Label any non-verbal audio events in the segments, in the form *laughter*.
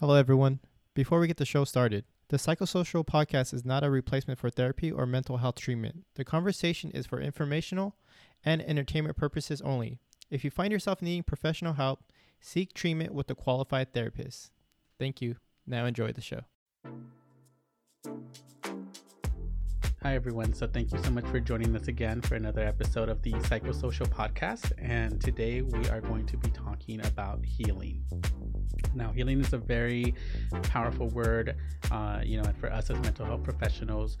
Hello, everyone. Before we get the show started, the Psychosocial Podcast is not a replacement for therapy or mental health treatment. The conversation is for informational and entertainment purposes only. If you find yourself needing professional help, seek treatment with a qualified therapist. Thank you. Now enjoy the show. Hi, everyone. So, thank you so much for joining us again for another episode of the Psychosocial Podcast. And today we are going to be talking about healing. Now, healing is a very powerful word, uh, you know, and for us as mental health professionals,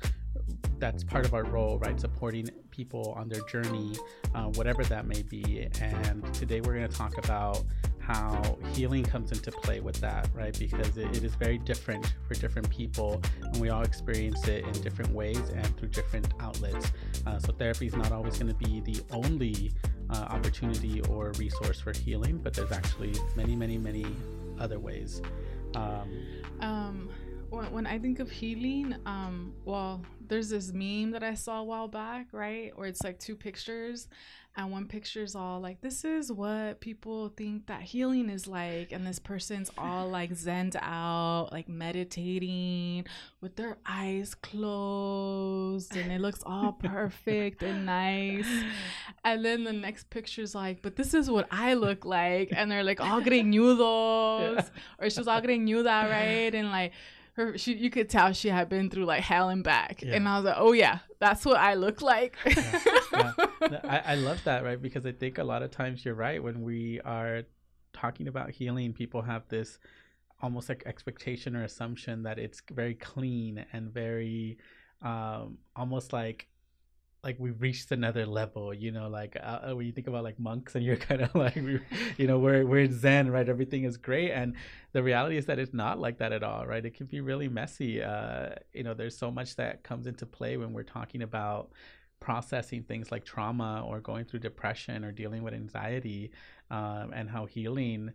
that's part of our role, right? Supporting people on their journey, uh, whatever that may be. And today we're going to talk about how healing comes into play with that, right? Because it, it is very different for different people, and we all experience it in different ways and through different outlets. Uh, so, therapy is not always going to be the only uh, opportunity or resource for healing, but there's actually many, many, many other ways. Um, um, when, when I think of healing, um, well, there's this meme that I saw a while back, right? Where it's like two pictures, and one picture's all like, "This is what people think that healing is like," and this person's all like zened out, like meditating with their eyes closed, and it looks all perfect and nice. And then the next picture's like, "But this is what I look like," and they're like all getting nudos, *laughs* yeah. or she's all getting nuda, right? And like her she you could tell she had been through like hell and back yeah. and i was like oh yeah that's what i look like yeah. Yeah. *laughs* I, I love that right because i think a lot of times you're right when we are talking about healing people have this almost like expectation or assumption that it's very clean and very um almost like like we've reached another level you know like uh, uh when you think about like monks and you're *laughs* kind of like you know we're, we're in zen right? Everything is great. And the reality is that it's not like that at all right? It can be really messy. Uh you know there's so much that comes into play when we're talking about processing things like trauma or going through depression or dealing with anxiety um, and how healing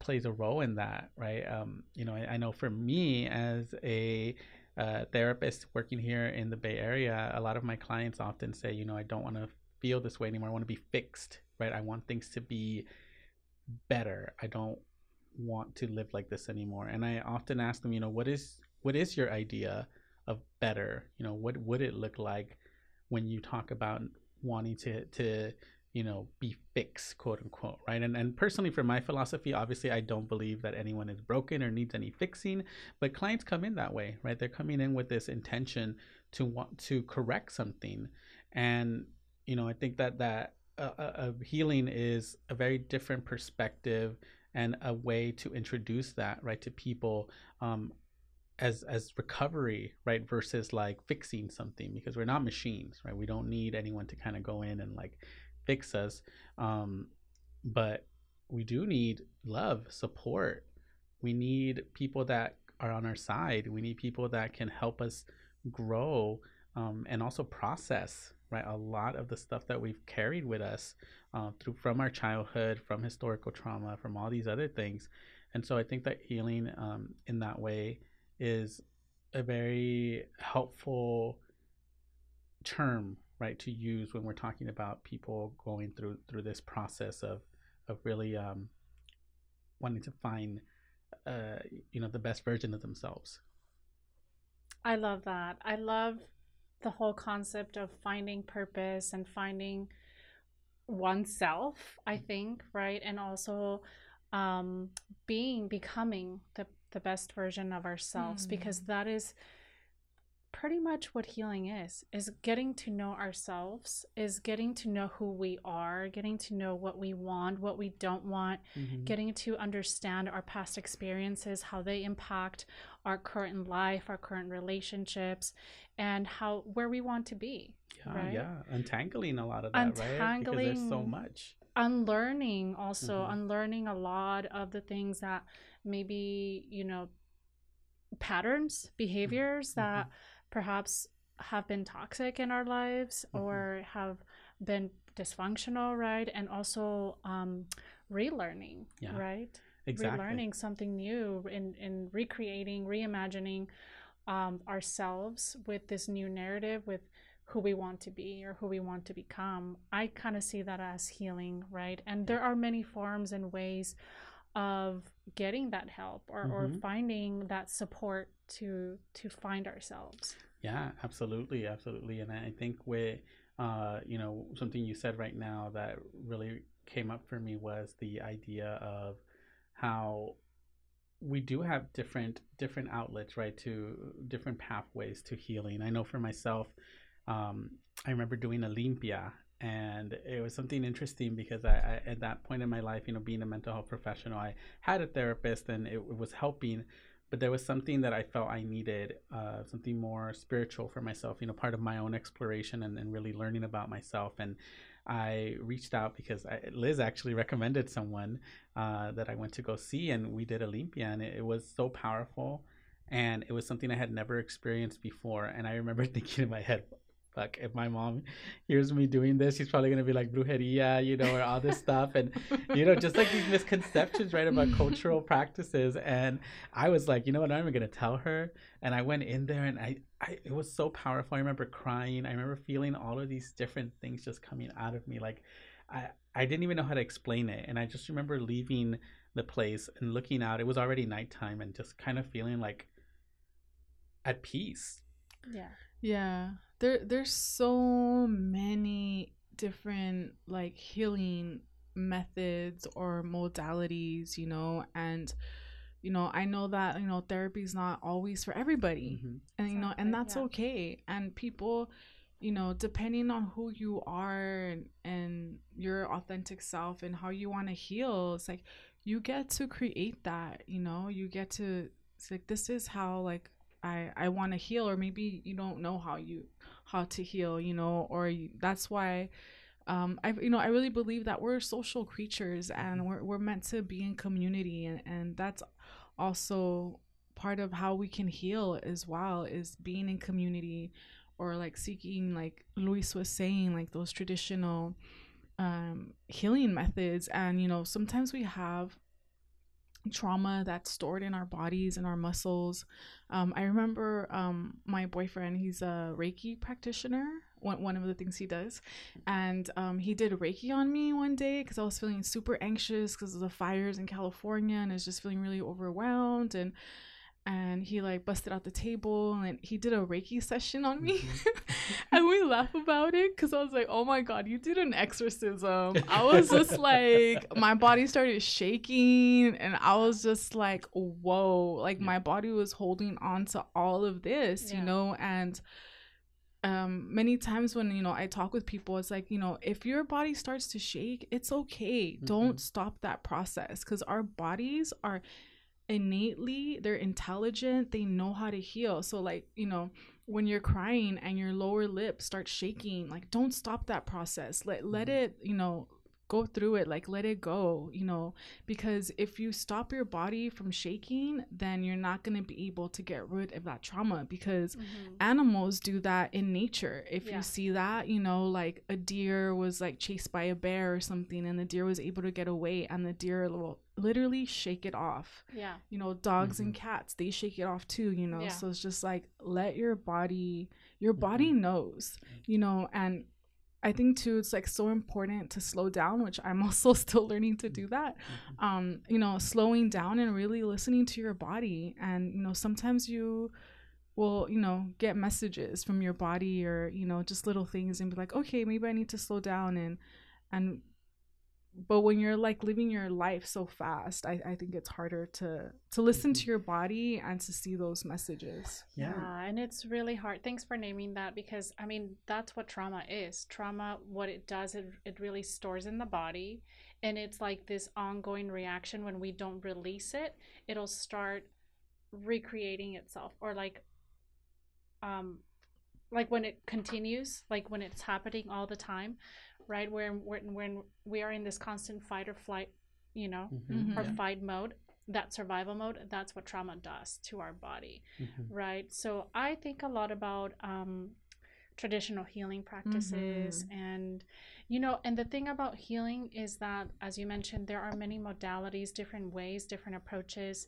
plays a role in that right? Um, you know I, I know for me as a uh, therapist working here in the Bay Area, a lot of my clients often say, you know, I don't want to feel this way anymore. I want to be fixed, right? I want things to be better. I don't want to live like this anymore. And I often ask them, you know, what is what is your idea of better? You know, what would it look like when you talk about wanting to to you know be fixed quote unquote right? And and personally for my philosophy obviously i don't believe that anyone is broken or needs any fixing but clients come in that way right? They're coming in with this intention to want to correct something. And you know i think that that uh, uh, healing is a very different perspective and a way to introduce that right to people um, as as recovery right versus like fixing something because we're not machines right? We don't need anyone to kind of go in and like fix us. Um, but we do need love, support. We need people that are on our side. We need people that can help us grow um, and also process right a lot of the stuff that we've carried with us uh, through from our childhood, from historical trauma, from all these other things. And so I think that healing um, in that way is a very helpful term right to use when we're talking about people going through through this process of of really um, wanting to find uh, you know the best version of themselves. I love that. I love the whole concept of finding purpose and finding oneself i think right? And also um, being becoming the the best version of ourselves mm. because that is pretty much what healing is is getting to know ourselves is getting to know who we are getting to know what we want what we don't want mm-hmm. getting to understand our past experiences how they impact our current life our current relationships and how where we want to be yeah right? yeah untangling a lot of that untangling, right because there's so much unlearning also mm-hmm. unlearning a lot of the things that maybe you know patterns behaviors mm-hmm. that perhaps have been toxic in our lives mm-hmm. or have been dysfunctional, right? And also um, relearning, yeah, right? Exactly. Relearning something new in, in recreating, reimagining um, ourselves with this new narrative, with who we want to be or who we want to become. I kind of see that as healing, right? And there are many forms and ways of getting that help or, or Mhm. finding that support to to find ourselves Yeah, absolutely, absolutely. And I think with uh, you know, something you said right now that really came up for me was the idea of how we do have different different outlets, right, to different pathways to healing. I know for myself, um, I remember doing a limpia and it was something interesting because I, I at that point in my life, you know, being a mental health professional, I had a therapist and it, it was helping but there was something that I felt I needed, uh, something more spiritual for myself, you know, part of my own exploration and, and really learning about myself. And I reached out because I, Liz actually recommended someone uh, that I went to go see, and we did a limpia, and it, it was so powerful. And it was something I had never experienced before. And I remember *laughs* thinking in my head, fuck, if my mom hears me doing this, she's probably to be like brujeria, you know, or all this stuff. And, you know, just like these misconceptions, right, about cultural practices. And I was like, you know what, I'm to tell her. And I went in there and I, I, it was so powerful. I remember crying. I remember feeling all of these different things just coming out of me. Like, I, I didn't even know how to explain it. And I just remember leaving the place and looking out. It was already nighttime and just kind of feeling like at peace. yeah Yeah. There there's so many different like healing methods or modalities, you know, and you know, I know that, you know, therapy is not always for everybody. Mhm. And you know, and that's yeah. okay. And people, you know, depending on who you are and, and your authentic self and how you want to heal, it's like you get to create that, you know, you get to it's like this is how like I I want to heal or maybe you don't know how you how to heal, you know, or you, that's why um I you know, I really believe that we're social creatures and we're we're meant to be in community and and that's also part of how we can heal as well is being in community or like seeking like Luis was saying like those traditional um healing methods. And you know sometimes we have trauma that's stored in our bodies and our muscles. Um i remember um my boyfriend he's a reiki practitioner one, one of the things he does. And um he did reiki on me one day because i was feeling super anxious because of the fires in california and i was just feeling really overwhelmed and and he like busted out the table and he did a reiki session on me. *laughs* And we laugh about it because i was like oh my god you did an exorcism. I was *laughs* just like my body started shaking and i was just like whoa. Like Yeah. my body was holding on to all of this Yeah. you know and um many times when you know i talk with people it's like you know if your body starts to shake it's okay. Don't stop that process because our bodies are innately they're intelligent they know how to heal so like you know when you're crying and your lower lip starts shaking like don't stop that process let let Mhm. it you know go through it like let it go you know because if you stop your body from shaking then you're not going to be able to get rid of that trauma because Mhm. animals do that in nature. If Yeah. you see that, you know, like a deer was like chased by a bear or something and the deer was able to get away and the deer will literally shake it off. yeah You know, dogs and cats, they shake it off too, you know. Yeah. So it's just like let your body your body knows, you know, and I think too it's like so important to slow down, which I'm *laughs* also still learning to do that. Um you know slowing down and really listening to your body. And you know sometimes you will you know get messages from your body or you know just little things and be like okay maybe i need to slow down and and but when you're like living your life so fast i, I think it's harder to to listen to your body and to see those messages Yeah. Yeah, and it's really hard. Thanks for naming that because I mean that's what trauma is. Trauma, what it does, it it really stores in the body, and it's like this ongoing reaction. When we don't release it, it'll start recreating itself, or like, um, like when it continues, like when it's happening all the time, right? Where when when we are in this constant fight or flight, you know, Mhm. or Yeah. fight mode. That survival mode, that's what trauma does to our body Mhm. right? So I think a lot about um, traditional healing practices, and you know, and the thing about healing is that, as you mentioned, there are many modalities, different ways, different approaches,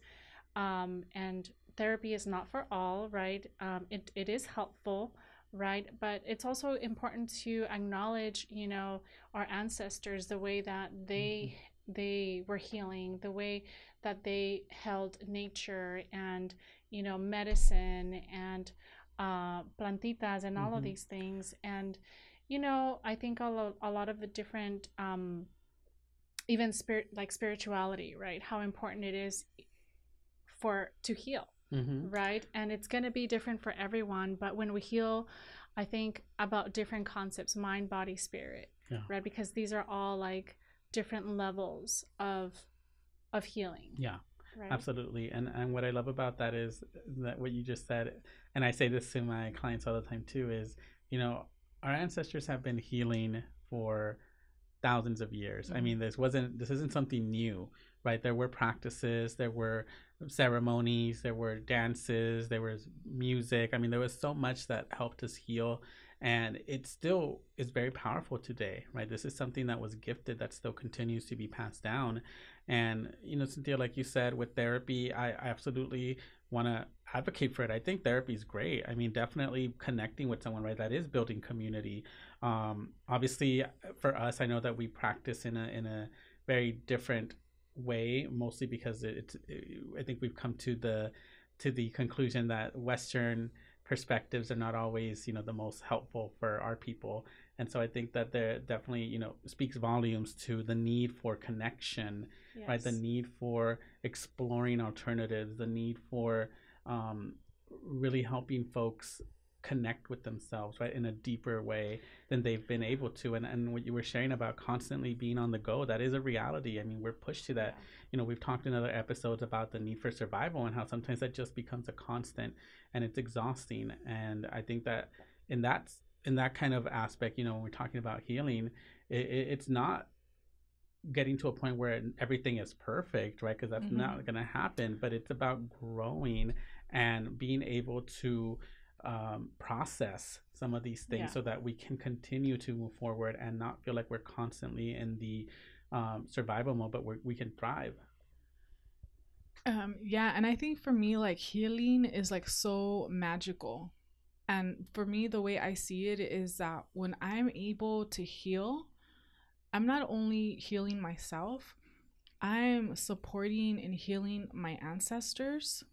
um, and therapy is not for all, right? Um, it it is helpful. Right, but it's also important to acknowledge, you know, our ancestors, the way that they they were healing, the way that they held nature and you know medicine and uh, plantitas and all of Mhm. these things. And you know, I think a lot, a lot of the different um, even spirit like spirituality, right? How important it is for to heal Mm-hmm. right? And it's going to be different for everyone. But when we heal, I think about different concepts mind, body, spirit, Yeah. right? Because these are all like different levels of of healing, Yeah. right? Absolutely. And and what I love about that is that what you just said, and I say this to my clients all the time too, is you know, our ancestors have been healing for thousands of years. I Mhm. mean, this wasn't this isn't something new, right? There were practices, there were ceremonies, there were dances, there was music. I mean, there was so much that helped us heal and it still is very powerful today, right? This is something that was gifted that still continues to be passed down. And, you know, Cynthia, like you said, with therapy, I, absolutely want to advocate for it. I think therapy is great. I mean, definitely connecting with someone, right? That is building community. Um, obviously, for us, I know that we practice in a in a very different way, mostly because it's. I think we've come to the to the conclusion that Western perspectives are not always, you know, the most helpful for our people. And so I think that there definitely, you know, speaks volumes to the need for connection right the need for exploring alternatives the need for um, really helping folks connect with themselves right in a deeper way than they've been able to. And, and what you were sharing about constantly being on the go that is a reality. I mean we're pushed to that. You know we've talked in other episodes about the need for survival and how sometimes that just becomes a constant and it's exhausting. And i think that in that in that kind of aspect you know when we're talking about healing it, it, it's not getting to a point where everything is perfect right because that's Mhm. not going to happen. But it's about growing and being able to um, process some of these things Yeah. so that we can continue to move forward and not feel like we're constantly in the um, survival mode but we can thrive Um, yeah, and I think for me, like healing is like so magical. And for me, the way I see it is that when I'm able to heal, I'm not only healing myself, I'm supporting and healing my ancestors.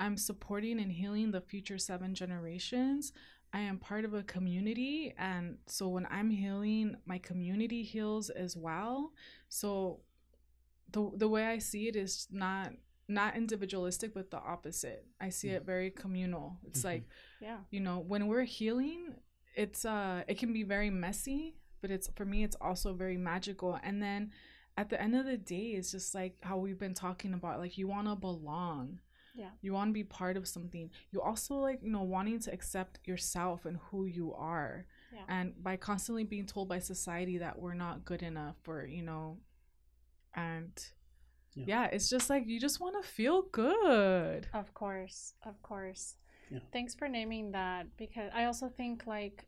I'm supporting and healing the future seven generations. I am part of a community. And so when I'm healing, my community heals as well. So the, the way I see it is not not individualistic but the opposite i see it very communal it's Mhm. like yeah. you know when we're healing it's uh it can be very messy but it's for me it's also very magical and then at the end of the day it's just like how we've been talking about like you want to belong Yeah. you want to be part of something you also like you know wanting to accept yourself and who you are Yeah. and by constantly being told by society that we're not good enough or you know and Yeah. yeah, it's just like you just want to feel good Of course, of course. Yeah. Thanks for naming that because I also think like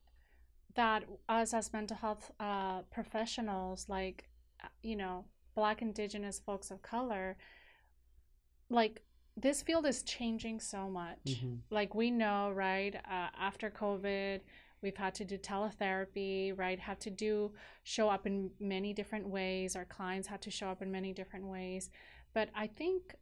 that us as mental health uh, professionals, like uh, you know, Black Indigenous folks of color, like this field is changing so much. Mhm. Like we know, right? Uh, after COVID, we've had to do teletherapy, right? Had to do show up in many different ways. Our clients had to show up in many different ways. But I think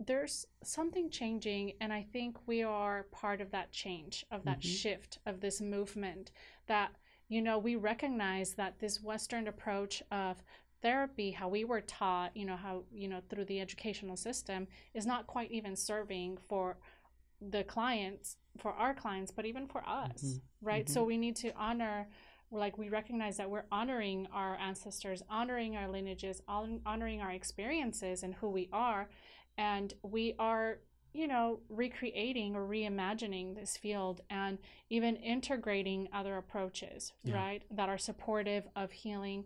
there's something changing, and I think we are part of that change, of that Mhm. shift, of this movement. That you know, we recognize that this Western approach of therapy, how we were taught, you know, how you know through the educational system, is not quite even serving for the clients for our clients but even for us Mhm. right so we need to honor like we recognize that we're honoring our ancestors honoring our lineages hon- honoring our experiences and who we are and we are you know recreating or reimagining this field and even integrating other approaches Yeah. right that are supportive of healing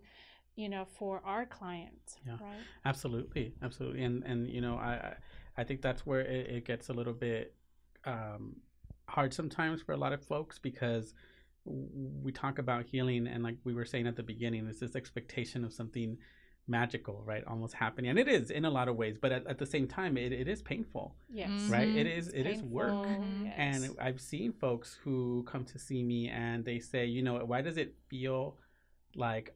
you know for our clients Yeah. right Absolutely, absolutely, and and you know, I I- I think that's where it, it gets a little bit um, hard sometimes for a lot of folks because we talk about healing, and like we were saying at the beginning, there's this expectation of something magical, right, almost happening, and it is in a lot of ways, but at, at the same time, it, it is painful, yes right? Mhm. It is it is work. Painful, Mhm. yes. And I've seen folks who come to see me and they say, you know, why does it feel like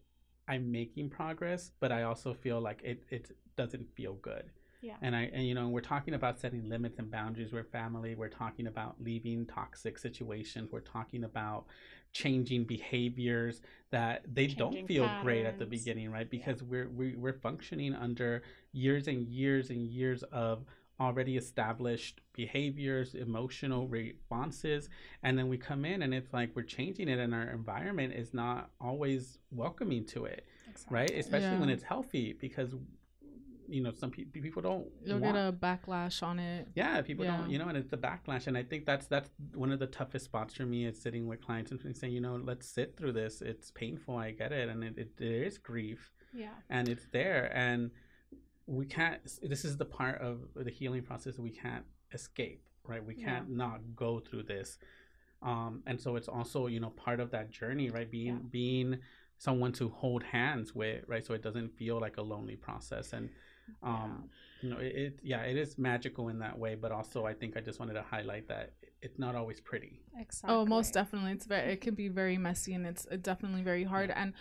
I'm making progress, but I also feel like it it doesn't feel good. Yeah. And I and you know we're talking about setting limits and boundaries. We're family. We're talking about leaving toxic situations. We're talking about changing behaviors that they don't Changing feel great at the beginning, right? Because we're we, we're functioning under years and years and years of already established behaviors, emotional responses, and then we come in and it's like we're changing it, and our environment is not always welcoming to it right? Exactly. Especially when it's healthy, because you know some pe- people don't. You'll want, get a backlash on it. yeah, people Yeah. don't, you know, and it's the backlash, and I think that's that's one of the toughest spots for me is sitting with clients and saying, you know, let's sit through this. It's painful, I get it, and it, it there is grief, Yeah. and it's there, and we can't. This is the part of the healing process we can't escape, right? We can't not go through this, um, and so it's also you know part of that journey, right? Being Yeah. being someone to hold hands with, right? So it doesn't feel like a lonely process, and um, you know, it, it yeah, it is magical in that way, but also I think I just wanted to highlight that it's not always pretty. Exactly. Oh, most definitely. It's very. It can be very messy, and it's uh, definitely very hard. And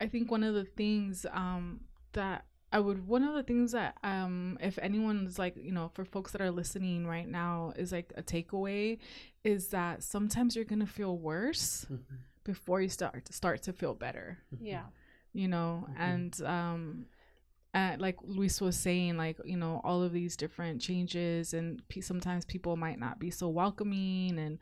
I think one of the things um, that I would, one of the things that um, if anyone's like, you know, for folks that are listening right now, is like a takeaway, is that sometimes you're gonna feel worse before you start to start to feel better Yeah. you know Mhm. and um and like luis was saying like you know all of these different changes and pe- sometimes people might not be so welcoming and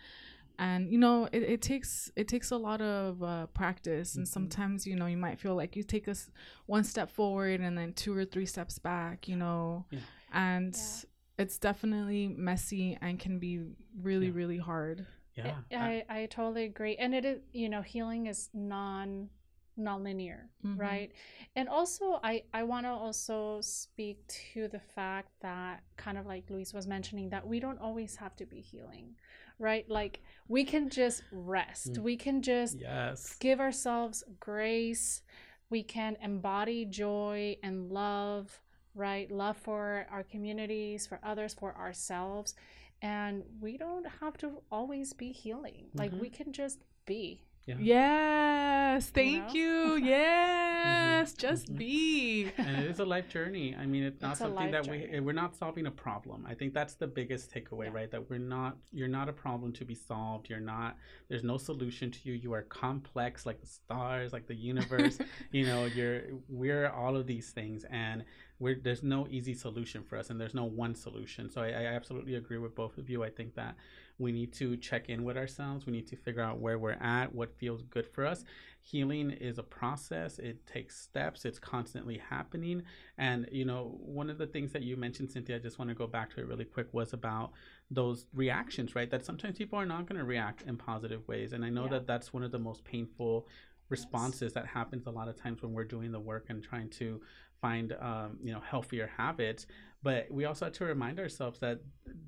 and you know it, it takes it takes a lot of uh, practice and Mhm. sometimes you know you might feel like you take us one step forward and then two or three steps back you know Yeah. and Yeah. it's definitely messy and can be really Yeah. really hard Yeah, I, I totally agree. And it is, you know, healing is non non-linear, Mhm. right? And also I I want to also speak to the fact that kind of like Luis was mentioning that we don't always have to be healing, right? Like we can just rest. Mm. We can just yes, give ourselves grace. We can embody joy and love, right? Love for our communities, for others, for ourselves. And we don't have to always be healing. Like Mhm. we can just be. Yes thank know? you, *laughs* yes just Mhm. be and it is a life journey. I mean, it's not It's something life that we we're not solving a problem. I think that's the biggest takeaway, Yeah. right? That we're not you're not a problem to be solved. You're not there's no solution to you. You are complex like the stars, like the universe. *laughs* you know, you're we're all of these things and we're there's no easy solution for us and there's no one solution. So I, I absolutely agree with both of you. I think that we need to check in with ourselves. We need to figure out where we're at, what feels good for us. Healing is a process. It takes steps. It's constantly happening. And you know, one of the things that you mentioned, Cynthia, I just want to go back to it really quick, was about those reactions, right? That sometimes people are not going to react in positive ways, and I know Yeah. that that's one of the most painful responses that happens a lot of times when we're doing the work and trying to find um, you know healthier habits but we also have to remind ourselves that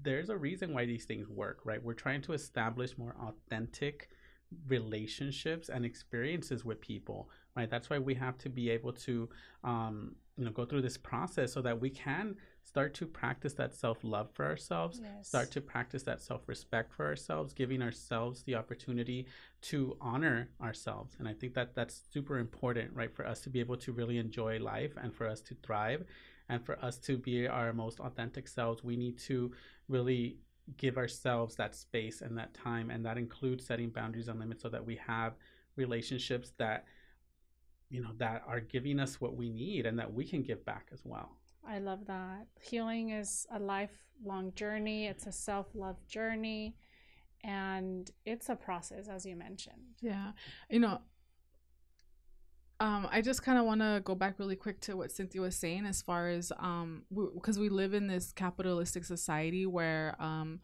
there's a reason why these things work right? We're trying to establish more authentic relationships and experiences with people right? That's why we have to be able to um, you know go through this process so that we can start to practice that self-love for ourselves Yes. start to practice that self-respect for ourselves giving ourselves the opportunity to honor ourselves. And i think that that's super important right for us to be able to really enjoy life and for us to thrive and for us to be our most authentic selves we need to really give ourselves that space and that time and that includes setting boundaries and limits so that we have relationships that you know that are giving us what we need and that we can give back as well I love that. Healing is a lifelong journey, it's a self love journey, and it's a process, as you mentioned. Yeah. You know, um, I just kind of want to go back really quick to what Cynthia was saying as far as um, because we live in this capitalistic society where um,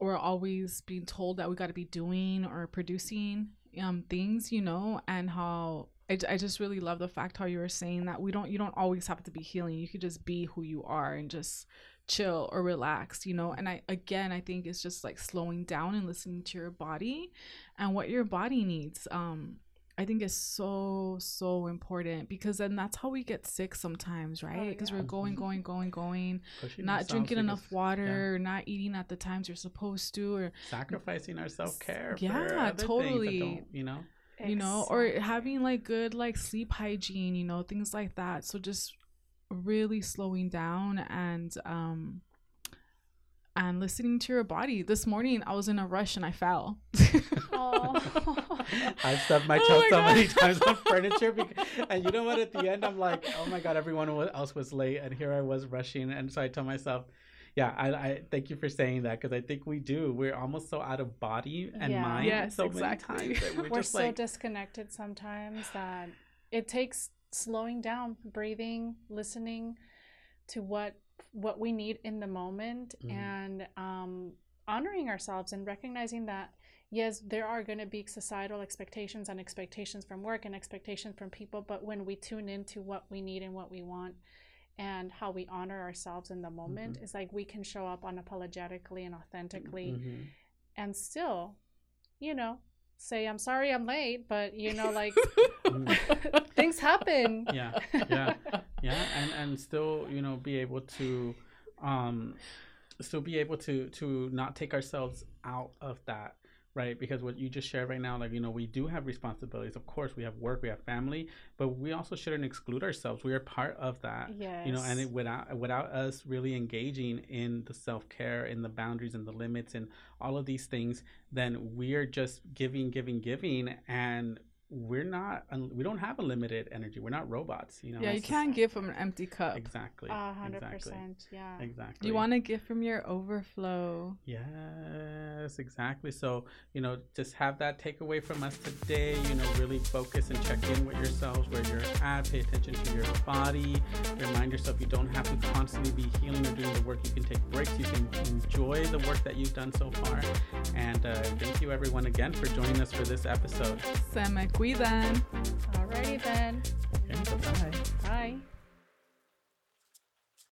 we're always being told that we got to be doing or producing um things, you know, and how I, I just really love the fact how you were saying that we don't you don't always have to be healing. You could just be who you are and just chill or relax, you know. And I again I think it's just like slowing down and listening to your body and what your body needs. Um I think is so so important because then that's how we get sick sometimes, right? Because yeah. we're going *laughs* going going going, Pushing not ourselves drinking because- enough water, or not eating at the times you're supposed to or sacrificing our self care. Yeah, for other things that totally. don't, you know. you know or having like good like sleep hygiene you know things like that so just really slowing down and um and listening to your body this morning i was in a rush and i fell Oh. *laughs* I've stubbed my oh toe Oh my so many times on *laughs* furniture, because, and you know what? At the end, I'm like, oh my god, everyone else was late, and here I was rushing, and so I tell myself, yeah, I, I thank you for saying that because I think we do. We're almost so out of body and Yeah. mind Yes, so exactly. many times we're, *laughs* we're just so like, disconnected sometimes that it takes slowing down breathing listening to what what we need in the moment Mhm. and um, honoring ourselves and recognizing that yes there are going to be societal expectations and expectations from work and expectations from people but when we tune into what we need and what we want and how we honor ourselves in the moment Mhm. it's like we can show up unapologetically and authentically Mhm. and still, you know, say I'm sorry I'm late, but you know, like *laughs* *laughs* things happen. yeah, yeah, *laughs* yeah, and and still, you know, be able to, um, still be able to to not take ourselves out of that right? Because what you just shared right now like you know we do have responsibilities. Of course we have work we have family but we also shouldn't exclude ourselves. We are part of that Yes. you know and it, without without us really engaging in the self-care in the boundaries and the limits and all of these things then we're just giving giving giving and we're not we don't have a limited energy we're not robots you know yeah you can't give from an empty cup exactly A hundred exactly percent. Yeah. exactly you want to give from your overflow Yes, exactly. So, you know, just have that takeaway from us today. You know, really focus and check in with yourselves where you're at. Pay attention to your body. Remind yourself you don't have to constantly be healing or doing the work. You can take breaks. You can enjoy the work that you've done so far. And uh, thank you, everyone, again for joining us for this episode. se me cuidan Alrighty then. Okay, bye. Bye.